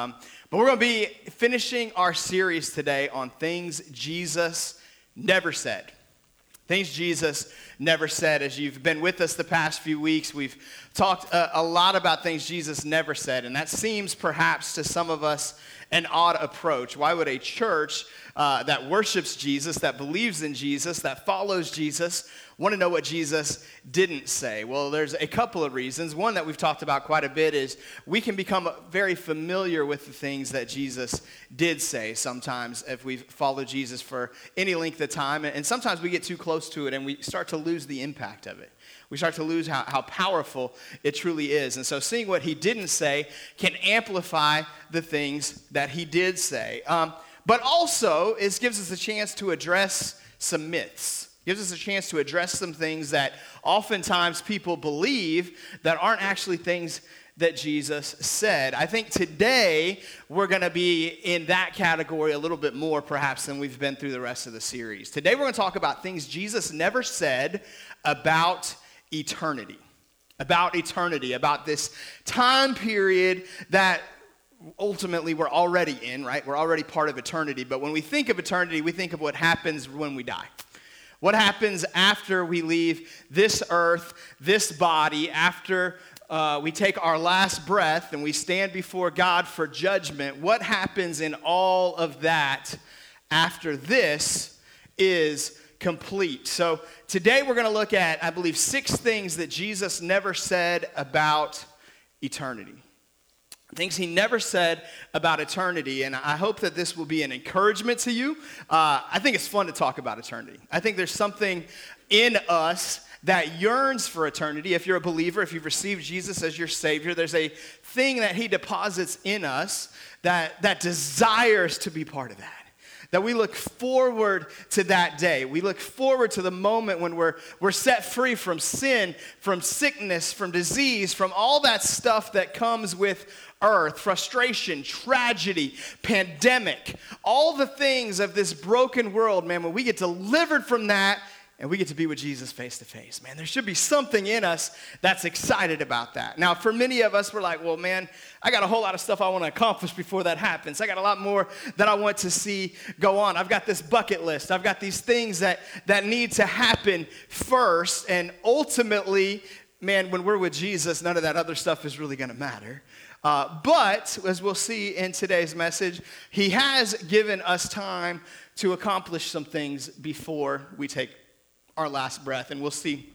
Um, but we're going to be finishing our series today on things Jesus never said. Things Jesus never said. As you've been with us the past few weeks, we've talked a, a lot about things Jesus never said. And that seems perhaps to some of us an odd approach. Why would a church uh, that worships Jesus, that believes in Jesus, that follows Jesus, want to know what Jesus didn't say? Well, there's a couple of reasons. One that we've talked about quite a bit is we can become very familiar with the things that Jesus did say sometimes if we follow Jesus for any length of time. And sometimes we get too close to it and we start to lose the impact of it. We start to lose how, how powerful it truly is. And so seeing what he didn't say can amplify the things that he did say. Um, but also, it gives us a chance to address some myths gives us a chance to address some things that oftentimes people believe that aren't actually things that Jesus said. I think today we're going to be in that category a little bit more perhaps than we've been through the rest of the series. Today we're going to talk about things Jesus never said about eternity. About eternity, about this time period that ultimately we're already in, right? We're already part of eternity. But when we think of eternity, we think of what happens when we die. What happens after we leave this earth, this body, after uh, we take our last breath and we stand before God for judgment? What happens in all of that after this is complete? So today we're going to look at, I believe, six things that Jesus never said about eternity things he never said about eternity. And I hope that this will be an encouragement to you. Uh, I think it's fun to talk about eternity. I think there's something in us that yearns for eternity. If you're a believer, if you've received Jesus as your Savior, there's a thing that he deposits in us that, that desires to be part of that. That we look forward to that day. We look forward to the moment when we're, we're set free from sin, from sickness, from disease, from all that stuff that comes with earth, frustration, tragedy, pandemic, all the things of this broken world, man, when we get delivered from that and we get to be with Jesus face to face, man, there should be something in us that's excited about that. Now, for many of us, we're like, well, man, I got a whole lot of stuff I want to accomplish before that happens. I got a lot more that I want to see go on. I've got this bucket list. I've got these things that, that need to happen first. And ultimately, man, when we're with Jesus, none of that other stuff is really going to matter. Uh, but, as we'll see in today's message, he has given us time to accomplish some things before we take our last breath. And we'll see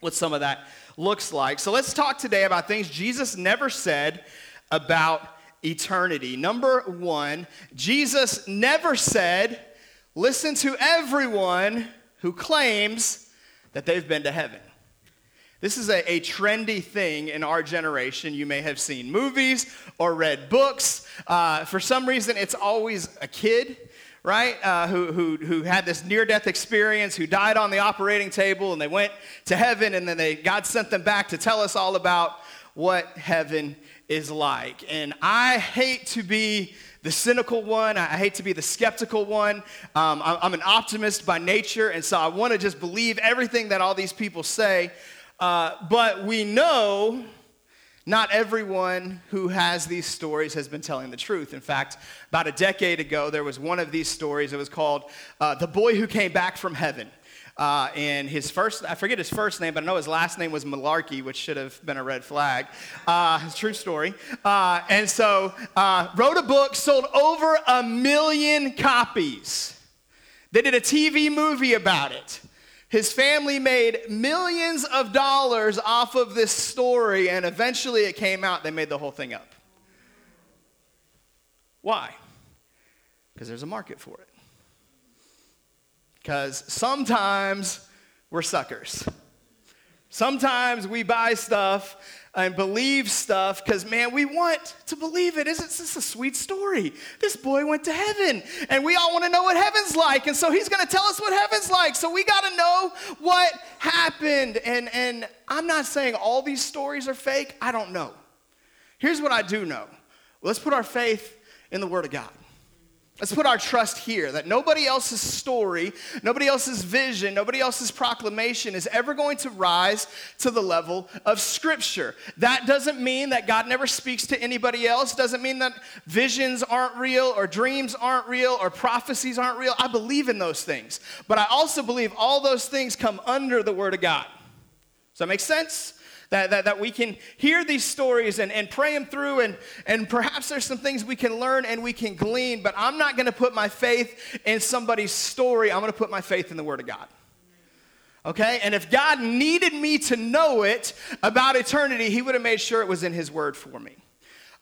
what some of that looks like. So let's talk today about things Jesus never said about eternity. Number one, Jesus never said, listen to everyone who claims that they've been to heaven. This is a, a, trendy thing in our generation. You may have seen movies or read books. Uh, for some reason, it's always a kid, right, uh, who, who, who had this near death experience, who died on the operating table, and they went to heaven, and then they, God sent them back to tell us all about what heaven is like. And I hate to be the cynical one. I hate to be the skeptical one. Um, I'm an optimist by nature, and so I want to just believe everything that all these people say. Uh, but we know not everyone who has these stories has been telling the truth. In fact, about a decade ago, there was one of these stories. It was called uh, The Boy Who Came Back from Heaven. Uh, and his first, I forget his first name, but I know his last name was Malarkey, which should have been a red flag. Uh, true story. Uh, and so, uh, wrote a book, sold over a million copies. They did a TV movie about it. His family made millions of dollars off of this story, and eventually it came out, they made the whole thing up. Why? Because there's a market for it. Because sometimes we're suckers. Sometimes we buy stuff and believe stuff because, man, we want to believe it. Isn't this a sweet story? This boy went to heaven, and we all want to know what heaven's like. And so he's going to tell us what heaven's like. So we got to know what happened. And, and I'm not saying all these stories are fake, I don't know. Here's what I do know let's put our faith in the Word of God. Let's put our trust here that nobody else's story, nobody else's vision, nobody else's proclamation is ever going to rise to the level of Scripture. That doesn't mean that God never speaks to anybody else, doesn't mean that visions aren't real or dreams aren't real or prophecies aren't real. I believe in those things. But I also believe all those things come under the Word of God. Does that make sense? That, that, that we can hear these stories and, and pray them through, and, and perhaps there's some things we can learn and we can glean, but I'm not going to put my faith in somebody's story. I'm going to put my faith in the Word of God. Okay? And if God needed me to know it about eternity, He would have made sure it was in His Word for me.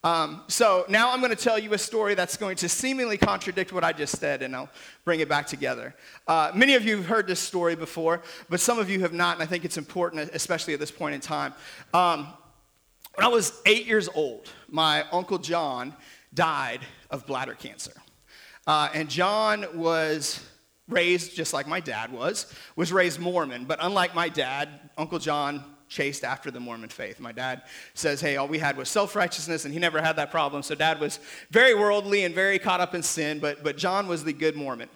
Um, so now I'm going to tell you a story that's going to seemingly contradict what I just said, and I'll bring it back together. Uh, many of you have heard this story before, but some of you have not, and I think it's important, especially at this point in time. Um, when I was eight years old, my Uncle John died of bladder cancer. Uh, and John was raised just like my dad was, was raised Mormon, but unlike my dad, Uncle John chased after the Mormon faith. My dad says, hey, all we had was self righteousness, and he never had that problem. So dad was very worldly and very caught up in sin, but, but John was the good Mormon.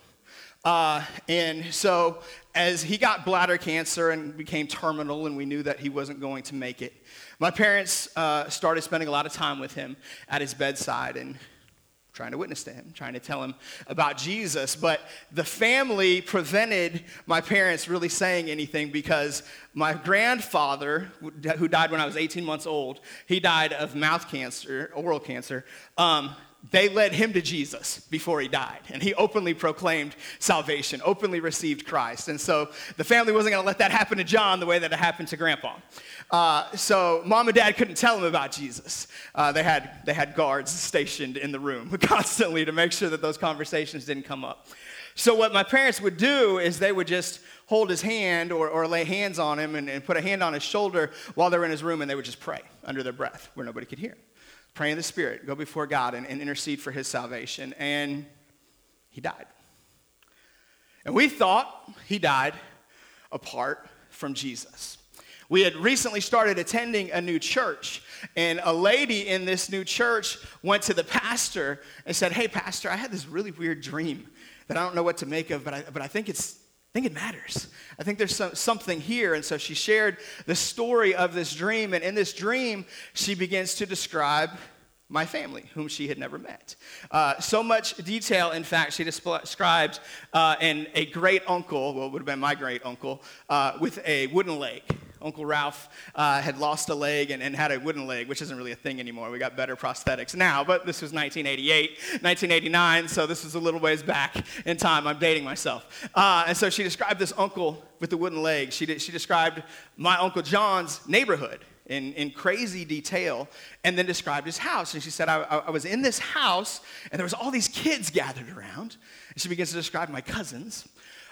Uh, and so as he got bladder cancer and became terminal, and we knew that he wasn't going to make it, my parents uh, started spending a lot of time with him at his bedside. And trying to witness to him, trying to tell him about Jesus. But the family prevented my parents really saying anything because my grandfather, who died when I was 18 months old, he died of mouth cancer, oral cancer. Um, they led him to Jesus before he died. And he openly proclaimed salvation, openly received Christ. And so the family wasn't going to let that happen to John the way that it happened to Grandpa. Uh, so mom and dad couldn't tell him about Jesus. Uh, they, had, they had guards stationed in the room constantly to make sure that those conversations didn't come up. So what my parents would do is they would just hold his hand or, or lay hands on him and, and put a hand on his shoulder while they were in his room and they would just pray under their breath where nobody could hear pray in the Spirit, go before God and, and intercede for his salvation. And he died. And we thought he died apart from Jesus. We had recently started attending a new church, and a lady in this new church went to the pastor and said, Hey, pastor, I had this really weird dream that I don't know what to make of, but I, but I think it's I think it matters. I think there's some, something here. And so she shared the story of this dream. And in this dream, she begins to describe my family, whom she had never met. Uh, so much detail, in fact, she described uh, an, a great uncle, well, would have been my great uncle, uh, with a wooden leg. Uncle Ralph uh, had lost a leg and, and, had a wooden leg, which isn't really a thing anymore. We got better prosthetics now, but this was 1988, 1989, so this is a little ways back in time. I'm dating myself. Uh, and so she described this uncle with the wooden leg. She, did, she described my Uncle John's neighborhood in, in crazy detail and then described his house. And she said, I, I, was in this house and there was all these kids gathered around. And she begins to describe my cousins.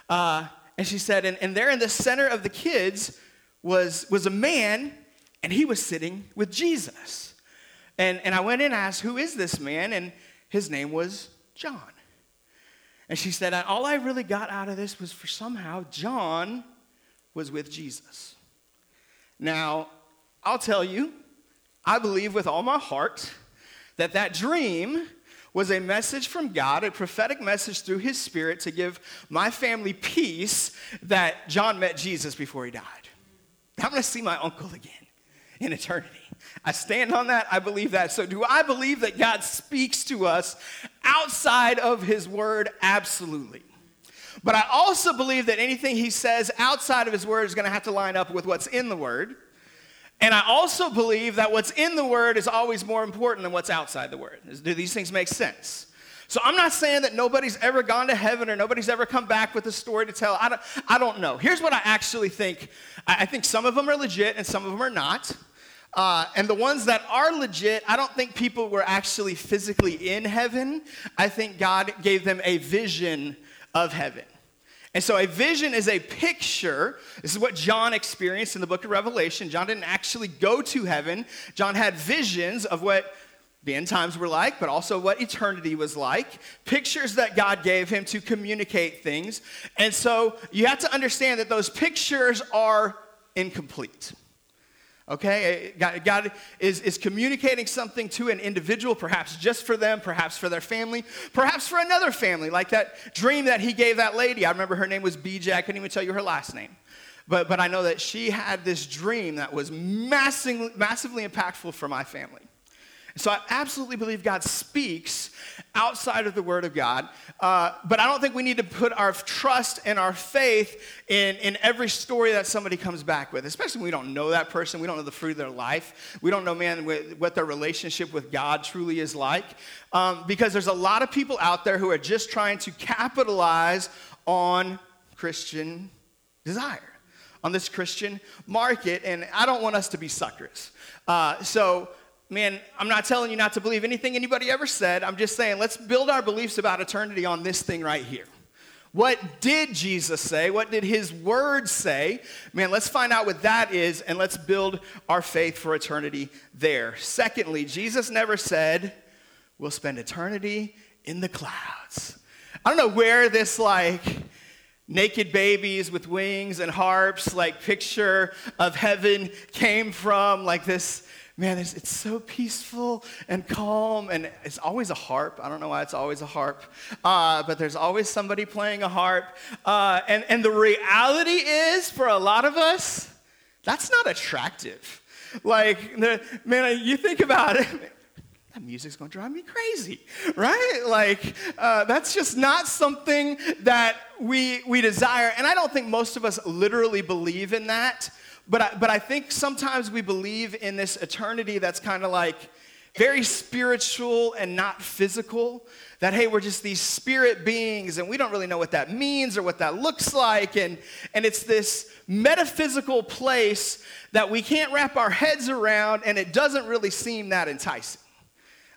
Uh, and she said, and, and there in the center of the kids was, was a man, and he was sitting with Jesus. And, and I went in and asked, Who is this man? And his name was John. And she said, All I really got out of this was for somehow John was with Jesus. Now, I'll tell you, I believe with all my heart that that dream was a message from God, a prophetic message through his spirit to give my family peace that John met Jesus before he died. I'm going to see my uncle again in eternity. I stand on that. I believe that. So, do I believe that God speaks to us outside of His Word? Absolutely. But I also believe that anything He says outside of His Word is going to have to line up with what's in the Word. And I also believe that what's in the Word is always more important than what's outside the Word. Do these things make sense? So I'm not saying that nobody's ever gone to heaven or nobody's ever come back with a story to tell. I don't, I don't know. Here's what I actually think I think some of them are legit and some of them are not. Uh, and the ones that are legit, I don't think people were actually physically in heaven. I think God gave them a vision of heaven. And so a vision is a picture. This is what John experienced in the book of Revelation. John didn't actually go to heaven, John had visions of what the end times were like, but also what eternity was like, pictures that God gave him to communicate things. And so you have to understand that those pictures are incomplete. Okay? God, is, is communicating something to an individual, perhaps just for them, perhaps for their family, perhaps for another family, like that dream that he gave that lady. I remember her name was BJ. I couldn't even tell you her last name. But, but I know that she had this dream that was massively, massively impactful for my family. So I absolutely believe God speaks outside of the Word of God, uh, but I don't think we need to put our trust and our faith in, in every story that somebody comes back with, especially when we don't know that person, we don't know the fruit of their life, we don't know, man, what their relationship with God truly is like. Um, because there's a lot of people out there who are just trying to capitalize on Christian desire on this Christian market, and I don't want us to be suckers. Uh, so man, I'm not telling you not to believe anything anybody ever said. I'm just saying, let's build our beliefs about eternity on this thing right here. What did Jesus say? What did his word say? Man, let's find out what that is and let's build our faith for eternity there. Secondly, Jesus never said, we'll spend eternity in the clouds. I don't know where this, like, naked babies with wings and harps, like, picture of heaven came from, like, this man, it's, it's so peaceful and calm, and it's always a harp. I don't know why it's always a harp, uh, but there's always somebody playing a harp. Uh, and, and the reality is, for a lot of us, that's not attractive. Like, the, man, you think about it, that music's gonna drive me crazy, right? Like, uh, that's just not something that we, we desire. And I don't think most of us literally believe in that. But I, but I think sometimes we believe in this eternity that's kind of like very spiritual and not physical. That, hey, we're just these spirit beings and we don't really know what that means or what that looks like. And, and it's this metaphysical place that we can't wrap our heads around and it doesn't really seem that enticing.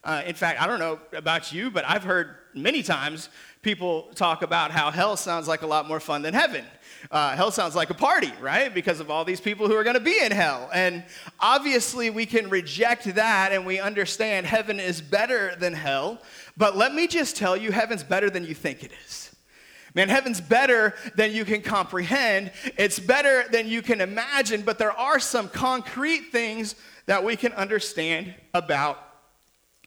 Uh, in fact, I don't know about you, but I've heard many times people talk about how hell sounds like a lot more fun than heaven. Uh, hell sounds like a party, right? Because of all these people who are going to be in hell. And obviously, we can reject that and we understand heaven is better than hell. But let me just tell you, heaven's better than you think it is. Man, heaven's better than you can comprehend. It's better than you can imagine, but there are some concrete things that we can understand about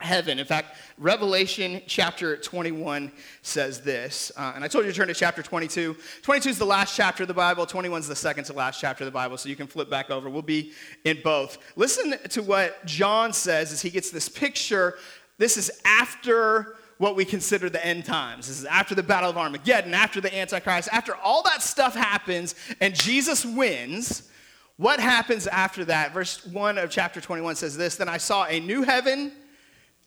heaven. In fact, Revelation chapter 21 says this. Uh, and I told you to turn to chapter 22. 22 is the last chapter of the Bible, 21 is the second to last chapter of the Bible, so you can flip back over. We'll be in both. Listen to what John says as he gets this picture. This is after what we consider the end times. This is after the Battle of Armageddon, after the Antichrist, after all that stuff happens and Jesus wins. What happens after that? Verse 1 of chapter 21 says this Then I saw a new heaven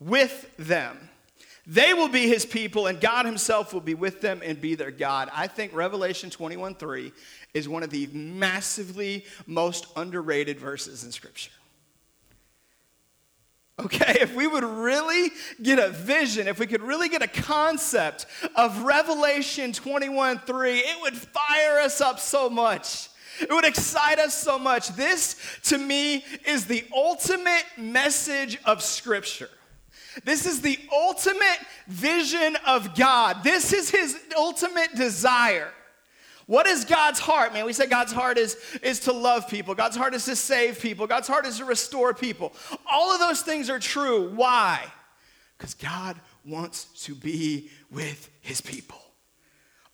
with them. They will be his people, and God himself will be with them and be their God. I think Revelation 21 3 is one of the massively most underrated verses in Scripture. Okay, if we would really get a vision, if we could really get a concept of Revelation 21 3, it would fire us up so much. It would excite us so much. This, to me, is the ultimate message of Scripture. This is the ultimate vision of God. This is his ultimate desire. What is God's heart, man? We said God's heart is, is to love people. God's heart is to save people. God's heart is to restore people. All of those things are true. Why? Because God wants to be with his people.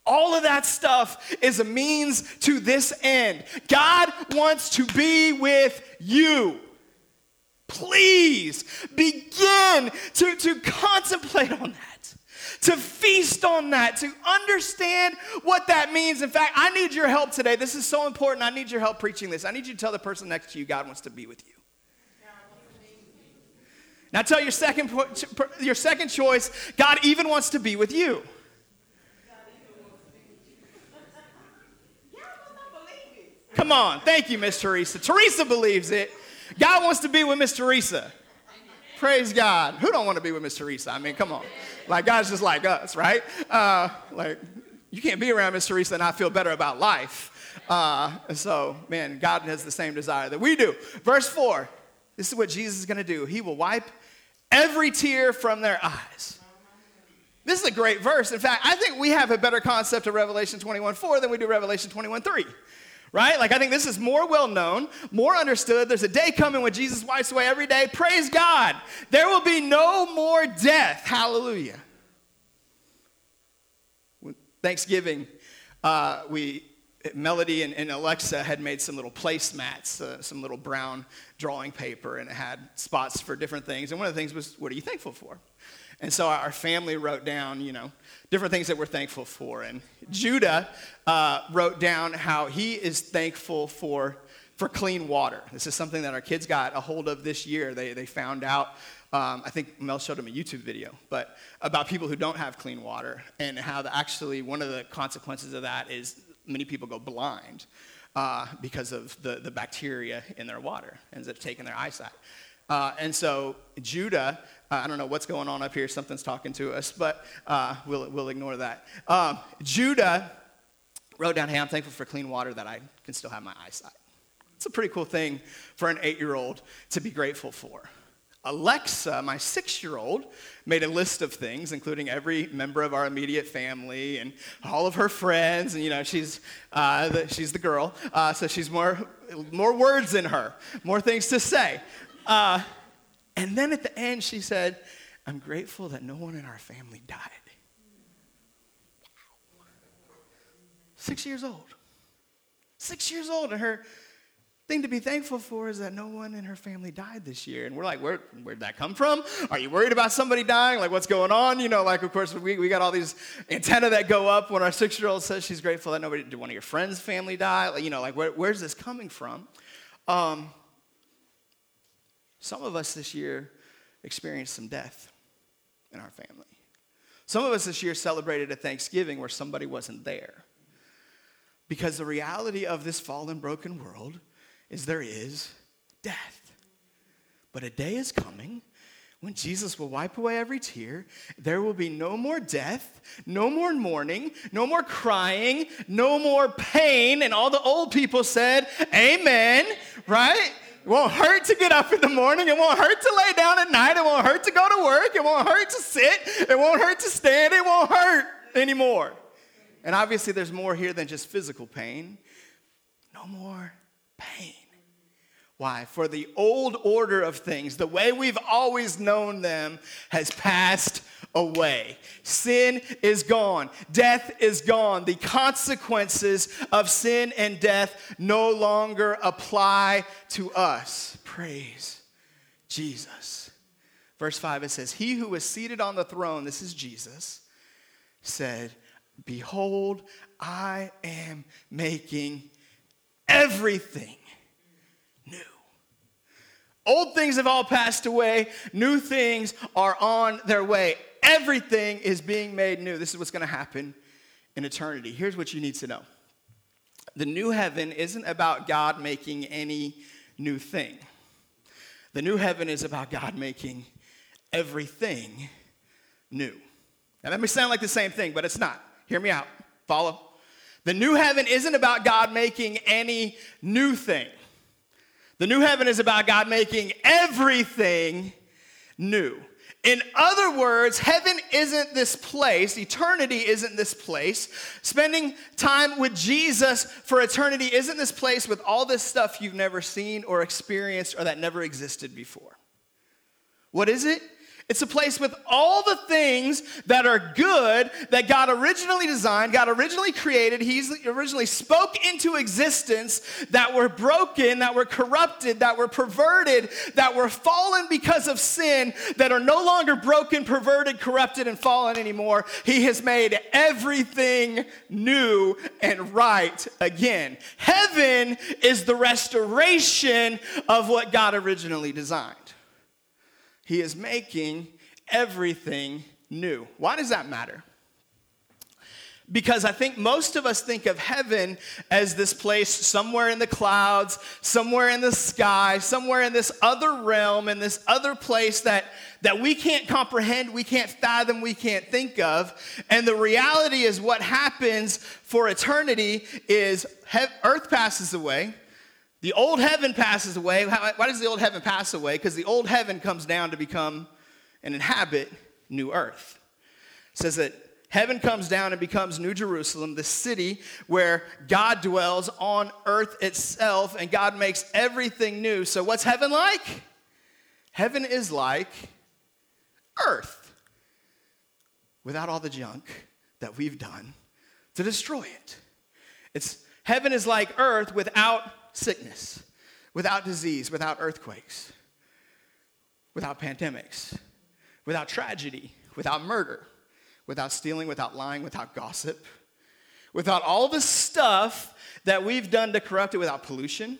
All of that stuff is a means to this end. God wants to be with you please begin to, to contemplate on that, to feast on that, to understand what that means. In fact, I need your help today. This is so important. I need your help preaching this. I need you to tell the person next to you God wants to be with you. Now tell your second, your second choice, God even wants to be with you. Come on. Thank you, Miss Teresa. Teresa believes it. God wants to be with Miss Teresa. Praise God. Who don't want to be with Miss Teresa? I mean, come on. Like, God's just like us, right? Uh, like, you can't be around Miss Teresa and not feel better about life. Uh, so, man, God has the same desire that we do. Verse 4 this is what Jesus is going to do. He will wipe every tear from their eyes. This is a great verse. In fact, I think we have a better concept of Revelation 21 4 than we do Revelation 21 3 right? Like, I think this is more well known, more understood. There's a day coming when Jesus wipes away every day. Praise God. There will be no more death. Hallelujah. Thanksgiving, uh, we Melody and, and, Alexa had made some little placemats, uh, some little brown drawing paper, and it had spots for different things. And one of the things was, "What are you thankful for?" And so our family wrote down, you know, different things that we're thankful for. And Judah uh, wrote down how he is thankful for, for clean water. This is something that our kids got a hold of this year. They, they found out, um, I think Mel showed them a YouTube video, but about people who don't have clean water and how the, actually one of the consequences of that is many people go blind. Uh, because of the, the bacteria in their water, ends up taking their eyesight. Uh, and so Judah uh, I don't know what's going on up here. Something's talking to us, but uh, we'll, we'll ignore that. Um, Judah wrote down, Hey, I'm thankful for clean water that I can still have my eyesight. It's a pretty cool thing for an eight year old to be grateful for. Alexa, my six year old, made a list of things, including every member of our immediate family and all of her friends. And, you know, she's, uh, the, she's the girl, uh, so she's more, more words in her, more things to say. Uh, and then at the end, she said, I'm grateful that no one in our family died. Six years old. Six years old. And her thing to be thankful for is that no one in her family died this year. And we're like, Where, where'd that come from? Are you worried about somebody dying? Like, what's going on? You know, like, of course, we, we got all these antenna that go up when our six year old says she's grateful that nobody, did one of your friends' family die? Like, you know, like, where, where's this coming from? Um, some of us this year experienced some death in our family. Some of us this year celebrated a Thanksgiving where somebody wasn't there. Because the reality of this fallen, broken world is there is death. But a day is coming when Jesus will wipe away every tear, there will be no more death, no more mourning, no more crying, no more pain. And all the old people said, Amen, right? It won't hurt to get up in the morning. It won't hurt to lay down at night. It won't hurt to go to work. It won't hurt to sit. It won't hurt to stand. It won't hurt anymore. And obviously, there's more here than just physical pain. No more pain. Why? For the old order of things, the way we've always known them, has passed away. Sin is gone. Death is gone. The consequences of sin and death no longer apply to us. Praise Jesus. Verse 5 it says, He who was seated on the throne, this is Jesus, said, Behold, I am making everything new. Old things have all passed away, new things are on their way. Everything is being made new. This is what's going to happen in eternity. Here's what you need to know the new heaven isn't about God making any new thing, the new heaven is about God making everything new. Now, that may sound like the same thing, but it's not. Hear me out. Follow. The new heaven isn't about God making any new thing. The new heaven is about God making everything new. In other words, heaven isn't this place, eternity isn't this place. Spending time with Jesus for eternity isn't this place with all this stuff you've never seen or experienced or that never existed before. What is it? It's a place with all the things that are good that God originally designed, God originally created, He's originally spoke into existence that were broken, that were corrupted, that were perverted, that were fallen because of sin, that are no longer broken, perverted, corrupted, and fallen anymore. He has made everything new and right again. Heaven is the restoration of what God originally designed. He is making everything new. Why does that matter? because I think most of us think of heaven as this place somewhere in the clouds, somewhere in the sky, somewhere in this other realm, in this other place that, that we can't comprehend, we can't fathom, we can't think of. And the reality is, what happens for eternity is he- earth passes away. The old heaven passes away. Why does the old heaven pass away? Because the old heaven comes down to become and inhabit new earth. It says that Heaven comes down and becomes New Jerusalem, the city where God dwells on earth itself, and God makes everything new. So, what's heaven like? Heaven is like earth without all the junk that we've done to destroy it. It's, heaven is like earth without sickness, without disease, without earthquakes, without pandemics, without tragedy, without murder without stealing, without lying, without gossip, without all the stuff that we've done to corrupt it, without pollution.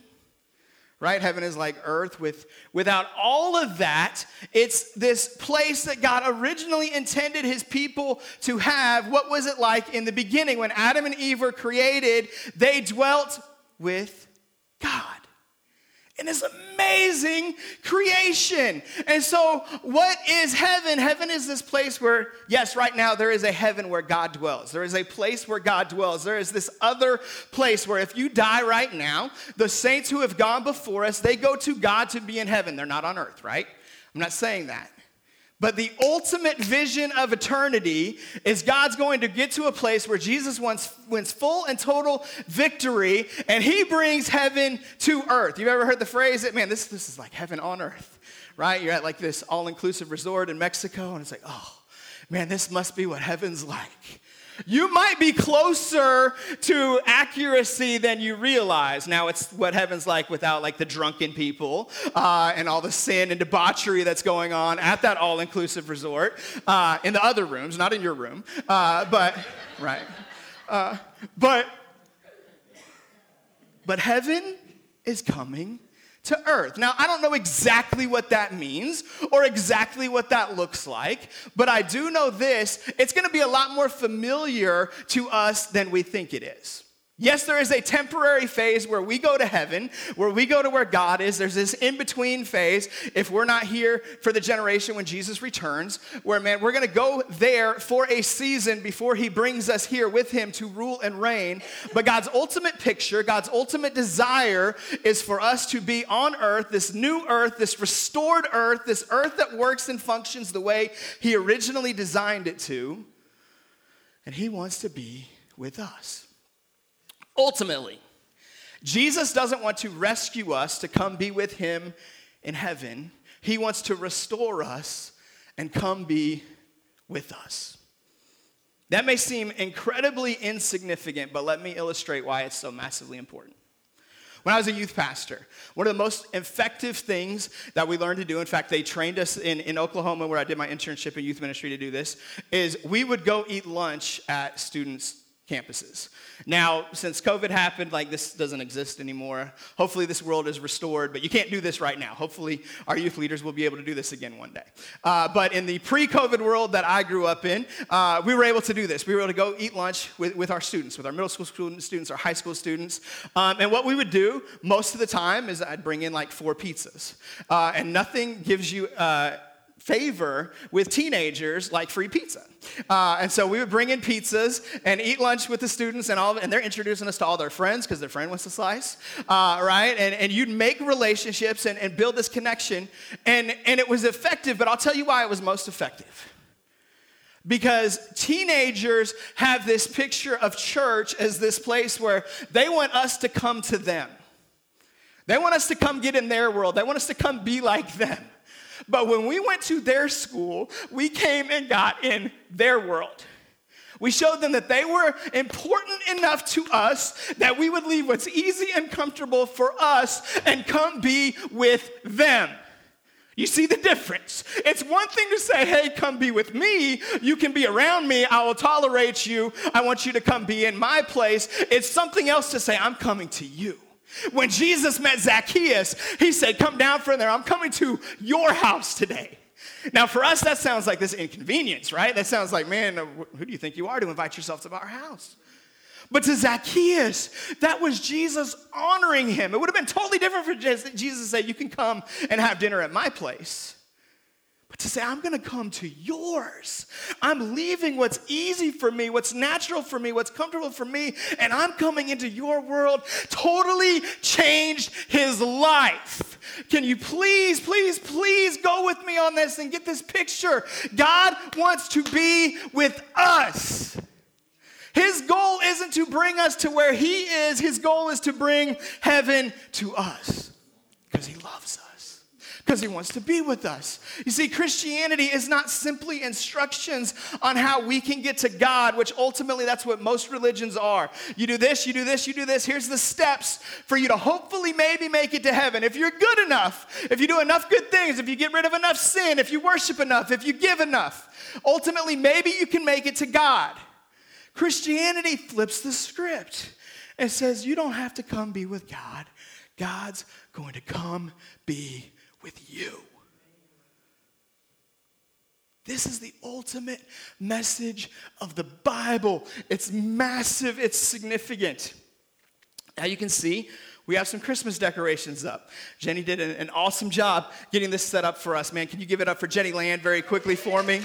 Right? Heaven is like earth with without all of that, it's this place that God originally intended his people to have. What was it like in the beginning when Adam and Eve were created? They dwelt with God in this amazing creation. And so, what is heaven? Heaven is this place where, yes, right now there is a heaven where God dwells. There is a place where God dwells. There is this other place where if you die right now, the saints who have gone before us, they go to God to be in heaven. They're not on earth, right? I'm not saying that. But the ultimate vision of eternity is God's going to get to a place where Jesus wants, wins full and total victory and he brings heaven to earth. You've ever heard the phrase that, man, this, this is like heaven on earth, right? You're at like this all inclusive resort in Mexico and it's like, oh, man, this must be what heaven's like. You might be closer to accuracy than you realize. Now, it's what heaven's like without like the drunken people uh, and all the sin and debauchery that's going on at that all inclusive resort uh, in the other rooms, not in your room. Uh, but, right. Uh, but, but heaven is coming to earth. Now, I don't know exactly what that means or exactly what that looks like, but I do know this it's going to be a lot more familiar to us than we think it is. Yes, there is a temporary phase where we go to heaven, where we go to where God is. There's this in between phase if we're not here for the generation when Jesus returns, where, man, we're going to go there for a season before he brings us here with him to rule and reign. But God's ultimate picture, God's ultimate desire is for us to be on earth, this new earth, this restored earth, this earth that works and functions the way he originally designed it to. And he wants to be with us. Ultimately, Jesus doesn't want to rescue us to come be with him in heaven. He wants to restore us and come be with us. That may seem incredibly insignificant, but let me illustrate why it's so massively important. When I was a youth pastor, one of the most effective things that we learned to do, in fact, they trained us in, in Oklahoma where I did my internship in youth ministry to do this, is we would go eat lunch at students' campuses. Now, since COVID happened, like this doesn't exist anymore. Hopefully, this world is restored, but you can't do this right now. Hopefully, our youth leaders will be able to do this again one day. Uh, but in the pre COVID world that I grew up in, uh, we were able to do this. We were able to go eat lunch with, with our students, with our middle school students, our high school students. Um, and what we would do most of the time is I'd bring in like four pizzas. Uh, and nothing gives you uh, favor with teenagers like free pizza. Uh, and so we would bring in pizzas and eat lunch with the students, and all, and they're introducing us to all their friends because their friend wants to slice, uh, right? And, and you'd make relationships and, and build this connection, and, and it was effective, but I'll tell you why it was most effective. Because teenagers have this picture of church as this place where they want us to come to them. They want us to come get in their world. They want us to come be like them. But when we went to their school, we came and got in their world. We showed them that they were important enough to us that we would leave what's easy and comfortable for us and come be with them. You see the difference? It's one thing to say, hey, come be with me. You can be around me. I will tolerate you. I want you to come be in my place. It's something else to say, I'm coming to you. When Jesus met Zacchaeus, he said, Come down from there. I'm coming to your house today. Now, for us, that sounds like this inconvenience, right? That sounds like, man, uh, who do you think you are to invite yourself to our house? But to Zacchaeus, that was Jesus honoring him. It would have been totally different for Jesus to say, You can come and have dinner at my place. But to say, I'm gonna come to yours. I'm leaving what's easy for me, what's natural for me, what's comfortable for me, and I'm coming into your world, totally changed his life. Can you please, please, please go with me on this and get this picture? God wants to be with us. His goal isn't to bring us to where He is, His goal is to bring heaven to us because He loves because he wants to be with us. You see, Christianity is not simply instructions on how we can get to God, which ultimately that's what most religions are. You do this, you do this, you do this. Here's the steps for you to hopefully maybe make it to heaven. If you're good enough, if you do enough good things, if you get rid of enough sin, if you worship enough, if you give enough, ultimately maybe you can make it to God. Christianity flips the script and says you don't have to come be with God. God's going to come be with you. This is the ultimate message of the Bible. It's massive, it's significant. Now you can see we have some Christmas decorations up. Jenny did an, awesome job getting this set up for us, man. Can you give it up for Jenny Land very quickly for me?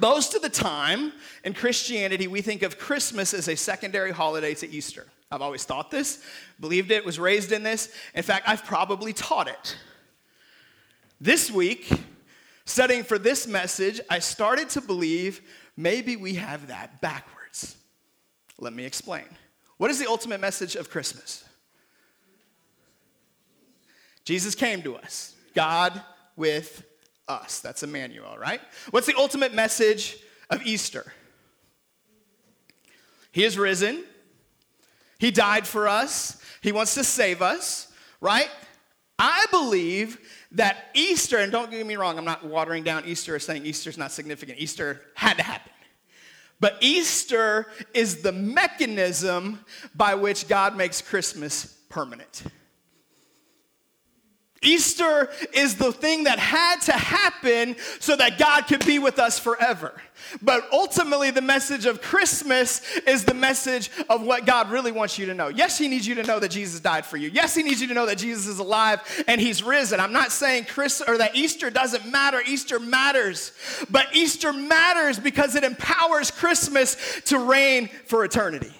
Most of the time in Christianity, we think of Christmas as a secondary holiday to Easter. I've always thought this, believed it, was raised in this. In fact, I've probably taught it. This week, studying for this message, I started to believe maybe we have that backwards. Let me explain. What is the ultimate message of Christmas? Jesus came to us, God with us. That's Emmanuel, right? What's the ultimate message of Easter? He is risen. He died for us. He wants to save us, right? I believe that Easter, and don't get me wrong, I'm not watering down Easter or saying Easter's not significant. Easter had to happen. But Easter is the mechanism by which God makes Christmas permanent. Easter is the thing that had to happen so that God could be with us forever. But ultimately, the message of Christmas is the message of what God really wants you to know. Yes, He needs you to know that Jesus died for you. Yes, He needs you to know that Jesus is alive and He's risen. I'm not saying Chris or that Easter doesn't matter. Easter matters. But Easter matters because it empowers Christmas to reign for eternity.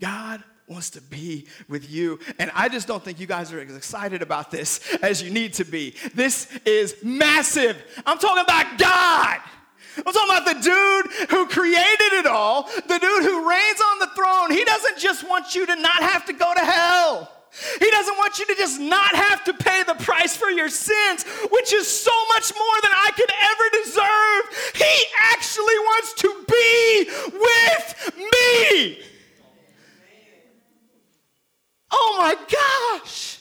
God wants to be with you. And I just don't think you guys are as excited about this as you need to be. This is massive. I'm talking about God. I'm talking about the dude who created it all, the dude who reigns on the throne. He doesn't just want you to not have to go to hell. He doesn't want you to just not have to pay the price for your sins, which is so much more than I could ever deserve. He actually wants to be with me. Oh my gosh!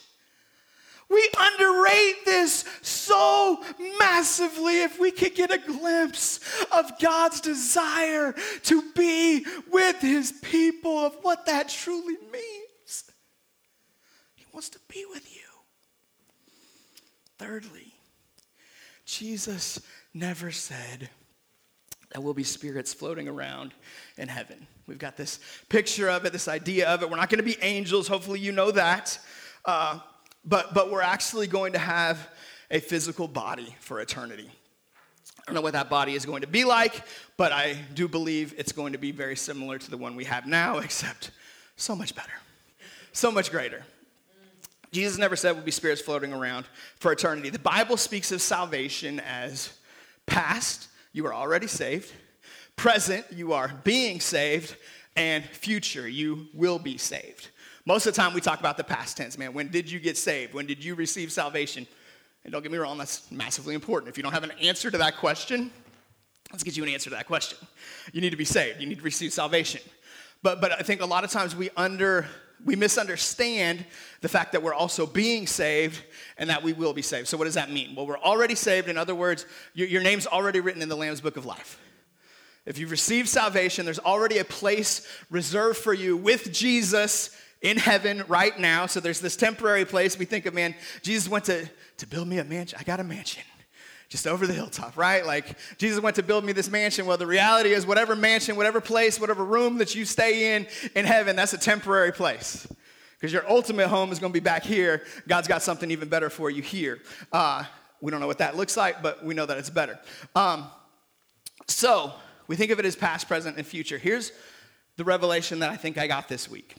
We underrate this so massively if we could get a glimpse of God's desire to be with his people, of what that truly means. He wants to be with you. Thirdly, Jesus never said, that we'll be spirits floating around in heaven. We've got this picture of it, this idea of it. We're not going to be angels. Hopefully, you know that. Uh, but, but we're actually going to have a physical body for eternity. I don't know what that body is going to be like, but I do believe it's going to be very similar to the one we have now, except so much better, so much greater. Jesus never said we'll be spirits floating around for eternity. The Bible speaks of salvation as past, you are already saved. Present, you are being saved. And future, you will be saved. Most of the time, we talk about the past tense, man. When did you get saved? When did you receive salvation? And don't get me wrong, that's massively important. If you don't have an answer to that question, let's get you an answer to that question. You need to be saved, you need to receive salvation. But, but I think a lot of times we under we misunderstand the fact that we're also being saved and that we will be saved. So, what does that mean? Well, we're already saved. In other words, your, your name's already written in the Lamb's Book of Life. If you've received salvation, there's already a place reserved for you with Jesus in heaven right now. So there's this temporary place. We think of, man, Jesus went to, to build me a mansion. I got a mansion just over the hilltop, right? Like Jesus went to build me this mansion. Well, the reality is, whatever mansion, whatever place, whatever room that you stay in in heaven, that's a temporary place. Because your ultimate home is going to be back here. God's got something even better for you here. Uh, we don't know what that looks like, but we know that it's better. Um, so we think of it as past, present, and future. Here's the revelation that I think I got this week.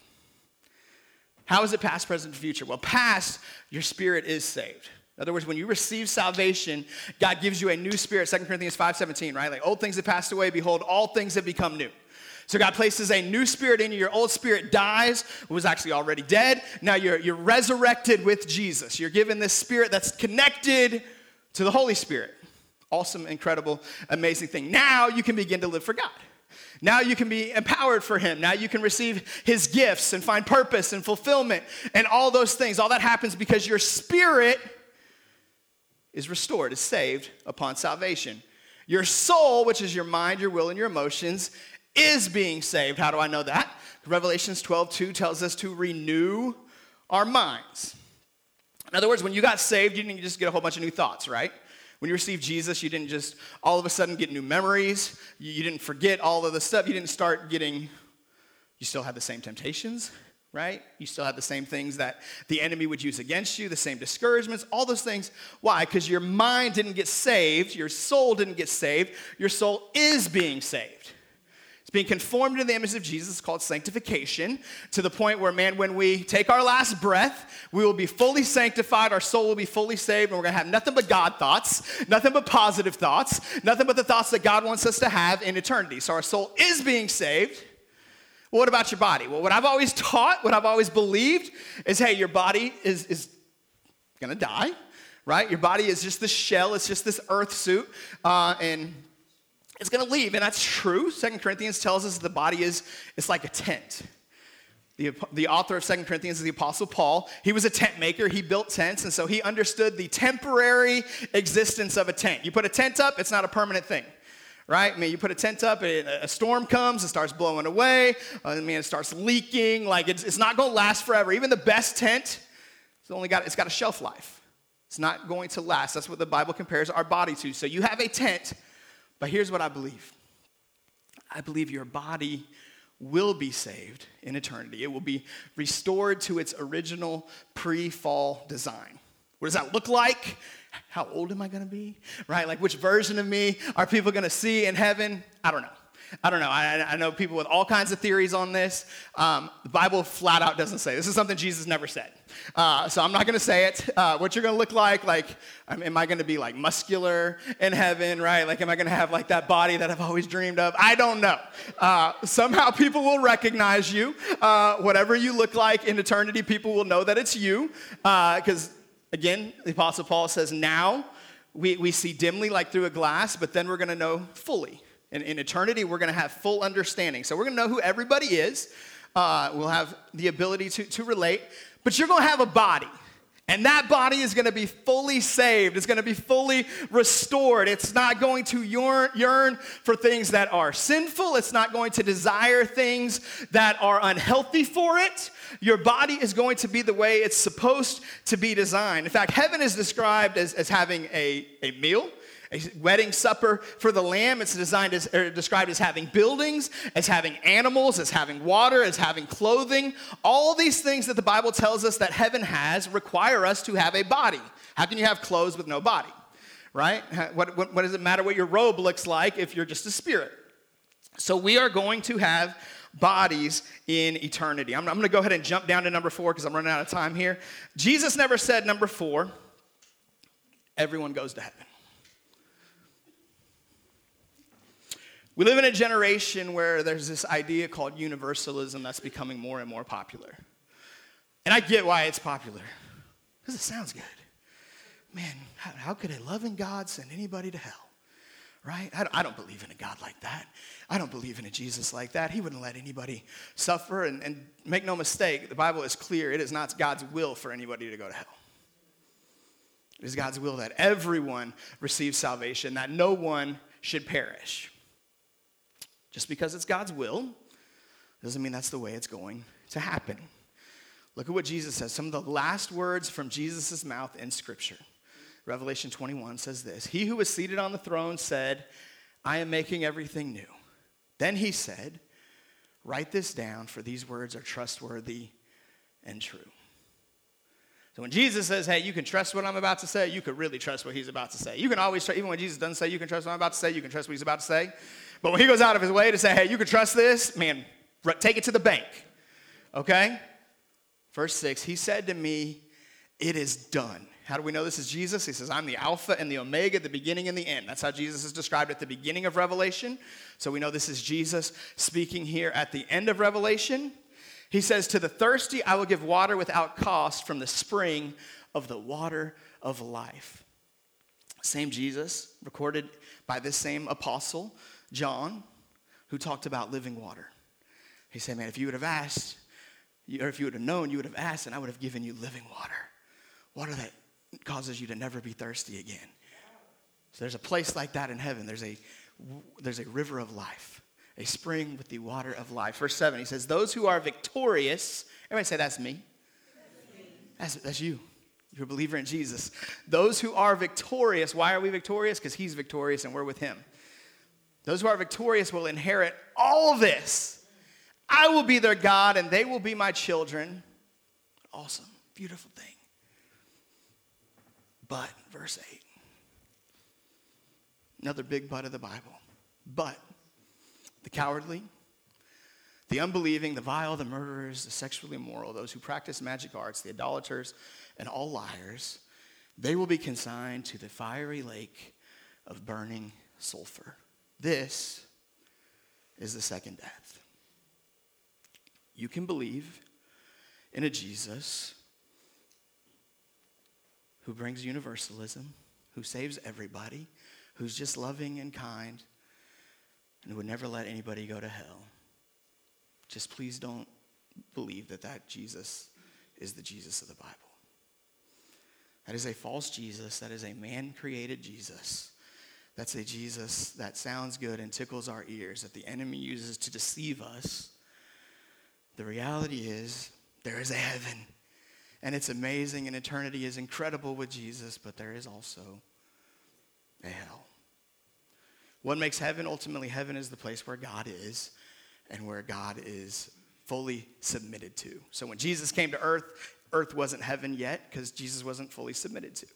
How is it past, present, and future? Well, past, your spirit is saved. In other words, when you receive salvation, God gives you a new spirit. 2 Corinthians 5:17, right? Like old things have passed away, behold, all things have become new. So God places a new spirit in you. Your old spirit dies, was actually already dead. Now you're, you're resurrected with Jesus. You're given this spirit that's connected to the Holy Spirit. Awesome, incredible, amazing thing. Now you can begin to live for God. Now you can be empowered for Him. Now you can receive His gifts and find purpose and fulfillment and all those things. All that happens because your spirit is restored, is saved upon salvation. Your soul, which is your mind, your will, and your emotions, is being saved. How do I know that? Revelations 12, 2 tells us to renew our minds. In other words, when you got saved, you didn't just get a whole bunch of new thoughts, right? When you received Jesus, you didn't just all of a sudden get new memories. You, didn't forget all of the stuff. You didn't start getting, you still had the same temptations right? You still had the same things that the enemy would use against you, the same discouragements, all those things. Why? Because your mind didn't get saved, your soul didn't get saved, your soul is being saved. Being conformed to the image of Jesus, is called sanctification, to the point where, man, when we take our last breath, we will be fully sanctified, our soul will be fully saved, and we're gonna have nothing but God thoughts, nothing but positive thoughts, nothing but the thoughts that God wants us to have in eternity. So our soul is being saved well, what about your body? Well, what I've always taught, what I've always believed is hey, your body is, is gonna die, right? Your body is just this shell, it's just this earth suit, uh, and it's gonna leave. And that's true. Second Corinthians tells us the body is it's like a tent. The, the author of Second Corinthians is the Apostle Paul. He was a tent maker. He built tents, and so he understood the temporary existence of a tent. You put a tent up, it's not a permanent thing right? I mean, you put a tent up, and a storm comes, it starts blowing away, uh, I mean, it starts leaking. Like, it's, it's not going to last forever. Even the best tent, it's only got, it's got a shelf life. It's not going to last. That's what the Bible compares our body to. So you have a tent, but here's what I believe I believe your body will be saved in eternity. It will be restored to its original pre fall design. What does that look like? how old am I going to be? Right? Like, which version of me are people going to see in heaven? I don't know. I don't know. I, I, know people with all kinds of theories on this. Um, the Bible flat out doesn't say. This is something Jesus never said. Uh, so I'm not going to say it. Uh, what you're going to look like, like, am I going to be like muscular in heaven, right? Like, am I going to have like that body that I've always dreamed of? I don't know. Uh, somehow people will recognize you. Uh, whatever you look like in eternity, people will know that it's you because uh, Again, the Apostle Paul says, now we, we see dimly like through a glass, but then we're going to know fully. In, in eternity, we're going to have full understanding. So we're going to know who everybody is. Uh, we'll have the ability to, to relate, but you're going to have a body. And that body is going to be fully saved. It's going to be fully restored. It's not going to yearn, yearn, for things that are sinful. It's not going to desire things that are unhealthy for it. Your body is going to be the way it's supposed to be designed. In fact, heaven is described as, as having a, a meal a wedding supper for the lamb. It's designed as, described as having buildings, as having animals, as having water, as having clothing. All these things that the Bible tells us that heaven has require us to have a body. How can you have clothes with no body? Right? What, what, what does it matter what your robe looks like if you're just a spirit? So we are going to have bodies in eternity. I'm, I'm going to go ahead and jump down to number four because I'm running out of time here. Jesus never said, number four, everyone goes to heaven. We live in a generation where there's this idea called universalism that's becoming more and more popular. And I get why it's popular, because it sounds good. Man, how, how, could a loving God send anybody to hell? Right? I don't, I don't, believe in a God like that. I don't believe in a Jesus like that. He wouldn't let anybody suffer. And, and make no mistake, the Bible is clear. It is not God's will for anybody to go to hell. It is God's will that everyone receive salvation, that no one should perish. Just because it's God's will doesn't mean that's the way it's going to happen. Look at what Jesus says. Some of the last words from Jesus' mouth in Scripture. Revelation 21 says this He who was seated on the throne said, I am making everything new. Then he said, Write this down, for these words are trustworthy and true. So when Jesus says, hey, you can trust what I'm about to say, you can really trust what he's about to say. You can always trust, even when Jesus doesn't say you can trust what I'm about to say, you can trust what he's about to say. But when he goes out of his way to say, hey, you can trust this, man, take it to the bank. Okay? Verse 6, he said to me, it is done. How do we know this is Jesus? He says, I'm the Alpha and the Omega, the beginning and the end. That's how Jesus is described at the beginning of Revelation. So we know this is Jesus speaking here at the end of Revelation. He says, To the thirsty, I will give water without cost from the spring of the water of life. Same Jesus, recorded by this same apostle, John, who talked about living water. He said, Man, if you would have asked, or if you would have known, you would have asked, and I would have given you living water. Water that causes you to never be thirsty again. So there's a place like that in heaven. There's a, there's a river of life, a spring with the water of life. Verse 7, he says, Those who are victorious, everybody say, That's me. That's, that's you. You're a believer in Jesus. Those who are victorious, why are we victorious? Because he's victorious and we're with him. Those who are victorious will inherit all this. I will be their God and they will be my children. Awesome, beautiful thing. But, verse 8. Another big but of the Bible. But the cowardly, the unbelieving, the vile, the murderers, the sexually immoral, those who practice magic arts, the idolaters, and all liars, they will be consigned to the fiery lake of burning sulfur. This is the second death. You can believe in a Jesus who brings universalism, who saves everybody, who's just loving and kind, and who would never let anybody go to hell. Just please don't believe that that Jesus is the Jesus of the Bible. That is a false Jesus. That is a man created Jesus. That's say, Jesus that sounds good and tickles our ears, that the enemy uses to deceive us. The reality is, there is a heaven and it's amazing, and eternity is incredible with Jesus, but there is also a hell. What makes heaven? Ultimately, heaven is the place where God is and where God is fully submitted to. So when Jesus came to earth, earth wasn't heaven yet because Jesus wasn't fully submitted to.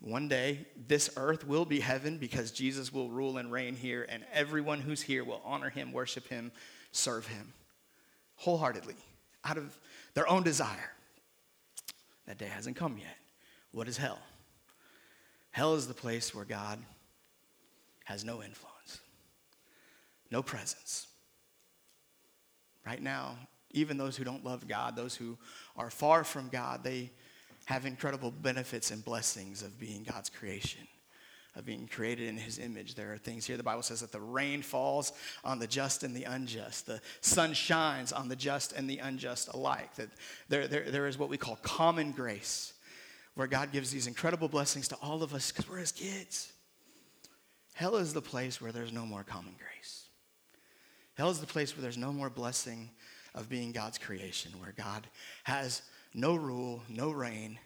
One day, this earth will be heaven because Jesus will rule and reign here, and everyone who's here will honor him, worship him, serve him wholeheartedly out of their own desire. That day hasn't come yet. What is hell? Hell is the place where God has no influence, no presence. Right now, even those who don't love God, those who are far from God, they have incredible benefits and blessings of being God's creation, of being created in His image. There are things here. The Bible says that the rain falls on the just and the unjust, the sun shines on the just and the unjust alike. That there, there, there is what we call common grace, where God gives these incredible blessings to all of us because we're His kids. Hell is the place where there's no more common grace. Hell is the place where there's no more blessing of being God's creation, where God has no rule, no reign.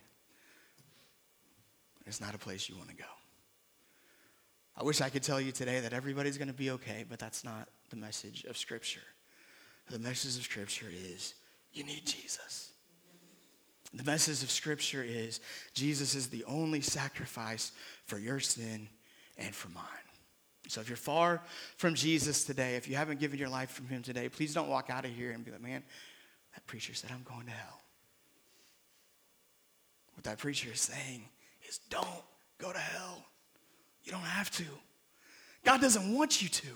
It's not a place you want to go. I wish I could tell you today that everybody's going to be okay, but that's not the message of Scripture. The message of Scripture is you need Jesus. The message of Scripture is Jesus is the only sacrifice for your sin and for mine. So if you're far from Jesus today, if you haven't given your life from Him today, please don't walk out of here and be like, man, that preacher said I'm going to hell. What that preacher is saying is don't go to hell. You don't have to. God doesn't want you to.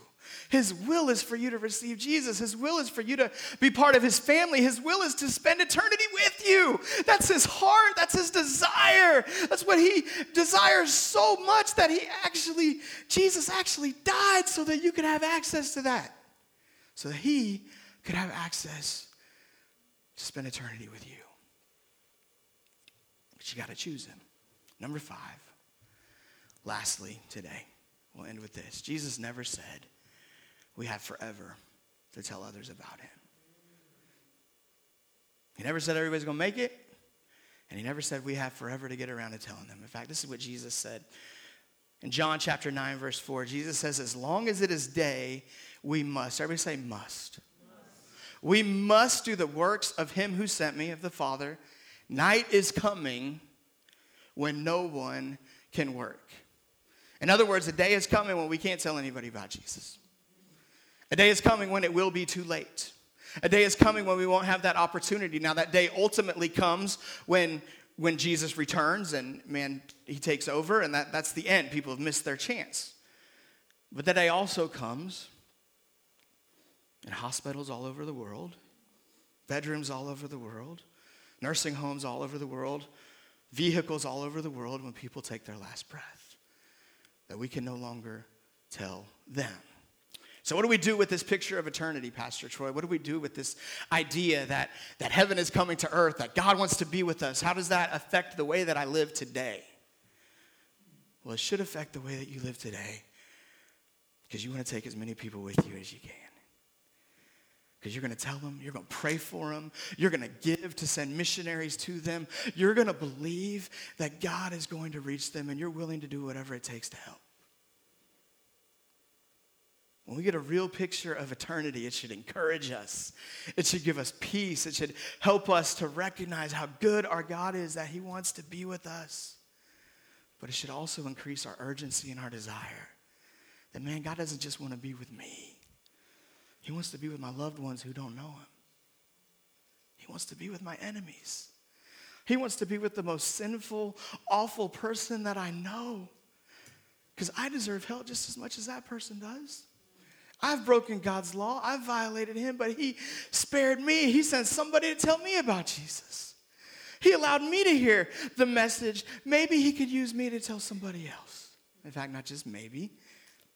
His will is for you to receive Jesus. His will is for you to be part of His family. His will is to spend eternity with you. That's His heart. That's His desire. That's what He desires so much that He actually, Jesus actually died so that you could have access to that. So that He could have access to spend eternity with you. But you got to choose Him. Number five. Lastly, today, we'll end with this. Jesus never said we have forever to tell others about him. He never said everybody's going to make it. And he never said we have forever to get around to telling them. In fact, this is what Jesus said. In John chapter 9, verse 4, Jesus says, As long as it is day, we must. Everybody say, must. must. We must do the works of him who sent me, of the Father. Night is coming when no one can work. In other words, a day is coming when we can't tell anybody about Jesus. A day is coming when it will be too late. A day is coming when we won't have that opportunity. Now, that day ultimately comes when, when Jesus returns and, man, he takes over, and that, that's the end. People have missed their chance. But that day also comes in hospitals all over the world, bedrooms all over the world, nursing homes all over the world, vehicles all over the world when people take their last breath. That we can no longer tell them. So, what do we do with this picture of eternity, Pastor Troy? What do we do with this idea that, that heaven is coming to earth, that God wants to be with us? How does that affect the way that I live today? Well, it should affect the way that you live today because you want to take as many people with you as you can. Because you're going to tell them, you're going to pray for them, you're going to give to send missionaries to them, you're going to believe that God is going to reach them, and you're willing to do whatever it takes to help. When we get a real picture of eternity, it should encourage us. It should give us peace. It should help us to recognize how good our God is, that He wants to be with us. But it should also increase our urgency and our desire. That, man, God doesn't just want to be with me, He wants to be with my loved ones who don't know Him. He wants to be with my enemies. He wants to be with the most sinful, awful person that I know. Because I deserve hell just as much as that person does. I've broken God's law. I've violated him, but he spared me. He sent somebody to tell me about Jesus. He allowed me to hear the message. Maybe he could use me to tell somebody else. In fact, not just maybe,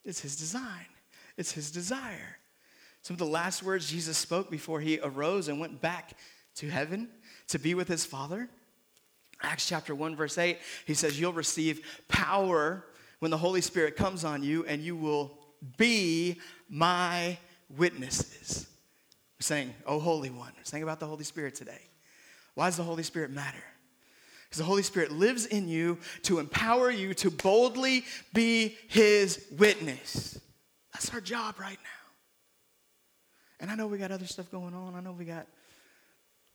it's his design, it's his desire. Some of the last words Jesus spoke before he arose and went back to heaven to be with his Father. Acts chapter 1, verse 8, he says, You'll receive power when the Holy Spirit comes on you, and you will be my witnesses. We're saying, Oh, Holy One. We're saying about the Holy Spirit today. Why does the Holy Spirit matter? Because the Holy Spirit lives in you to empower you to boldly be His witness. That's our job right now. And I know we got other stuff going on. I know we got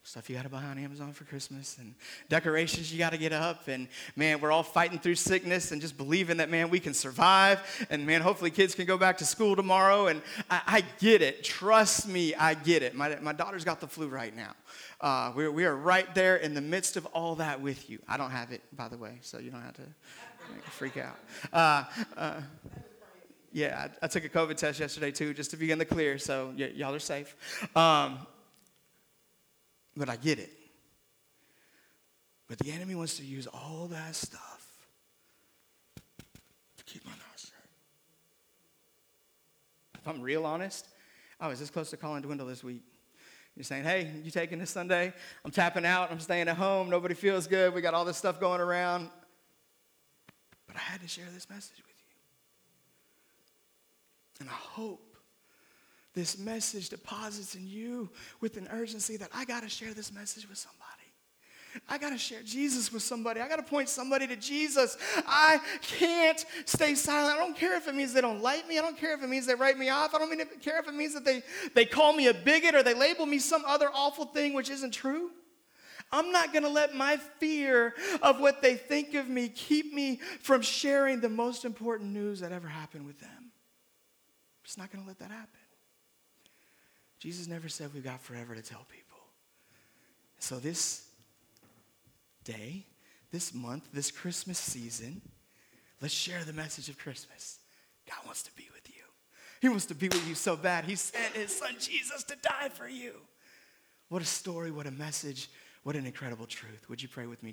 stuff you got to buy on Amazon for Christmas and decorations you got to get up. And man, we're all fighting through sickness and just believing that, man, we can survive. And man, hopefully kids can go back to school tomorrow. And I, I get it. Trust me, I get it. My, my daughter's got the flu right now. Uh, we're, we are right there in the midst of all that with you. I don't have it, by the way, so you don't have to freak out. Uh, uh, yeah, I, I, took a COVID test yesterday too, just to be in the clear, so y- y'all are safe. Um, but I get it. But the enemy wants to use all that stuff to keep my mouth shut. If I'm real honest, I was this close to calling Dwindle this week. You're saying, hey, you taking this Sunday? I'm tapping out. I'm staying at home. Nobody feels good. We got all this stuff going around. But I had to share this message with you. And I hope this message deposits in you with an urgency that I got to share this message with somebody. I got to share Jesus with somebody. I got to point somebody to Jesus. I can't stay silent. I don't care if it means they don't like me. I don't care if it means they write me off. I don't care if it means that they, they call me a bigot or they label me some other awful thing which isn't true. I'm not going to let my fear of what they think of me keep me from sharing the most important news that ever happened with them. Just not going to let that happen. Jesus never said we've got forever to tell people. So this day, this month, this Christmas season, let's share the message of Christmas. God wants to be with you. He wants to be with you so bad. He sent his son Jesus to die for you. What a story, what a message, what an incredible truth. Would you pray with me?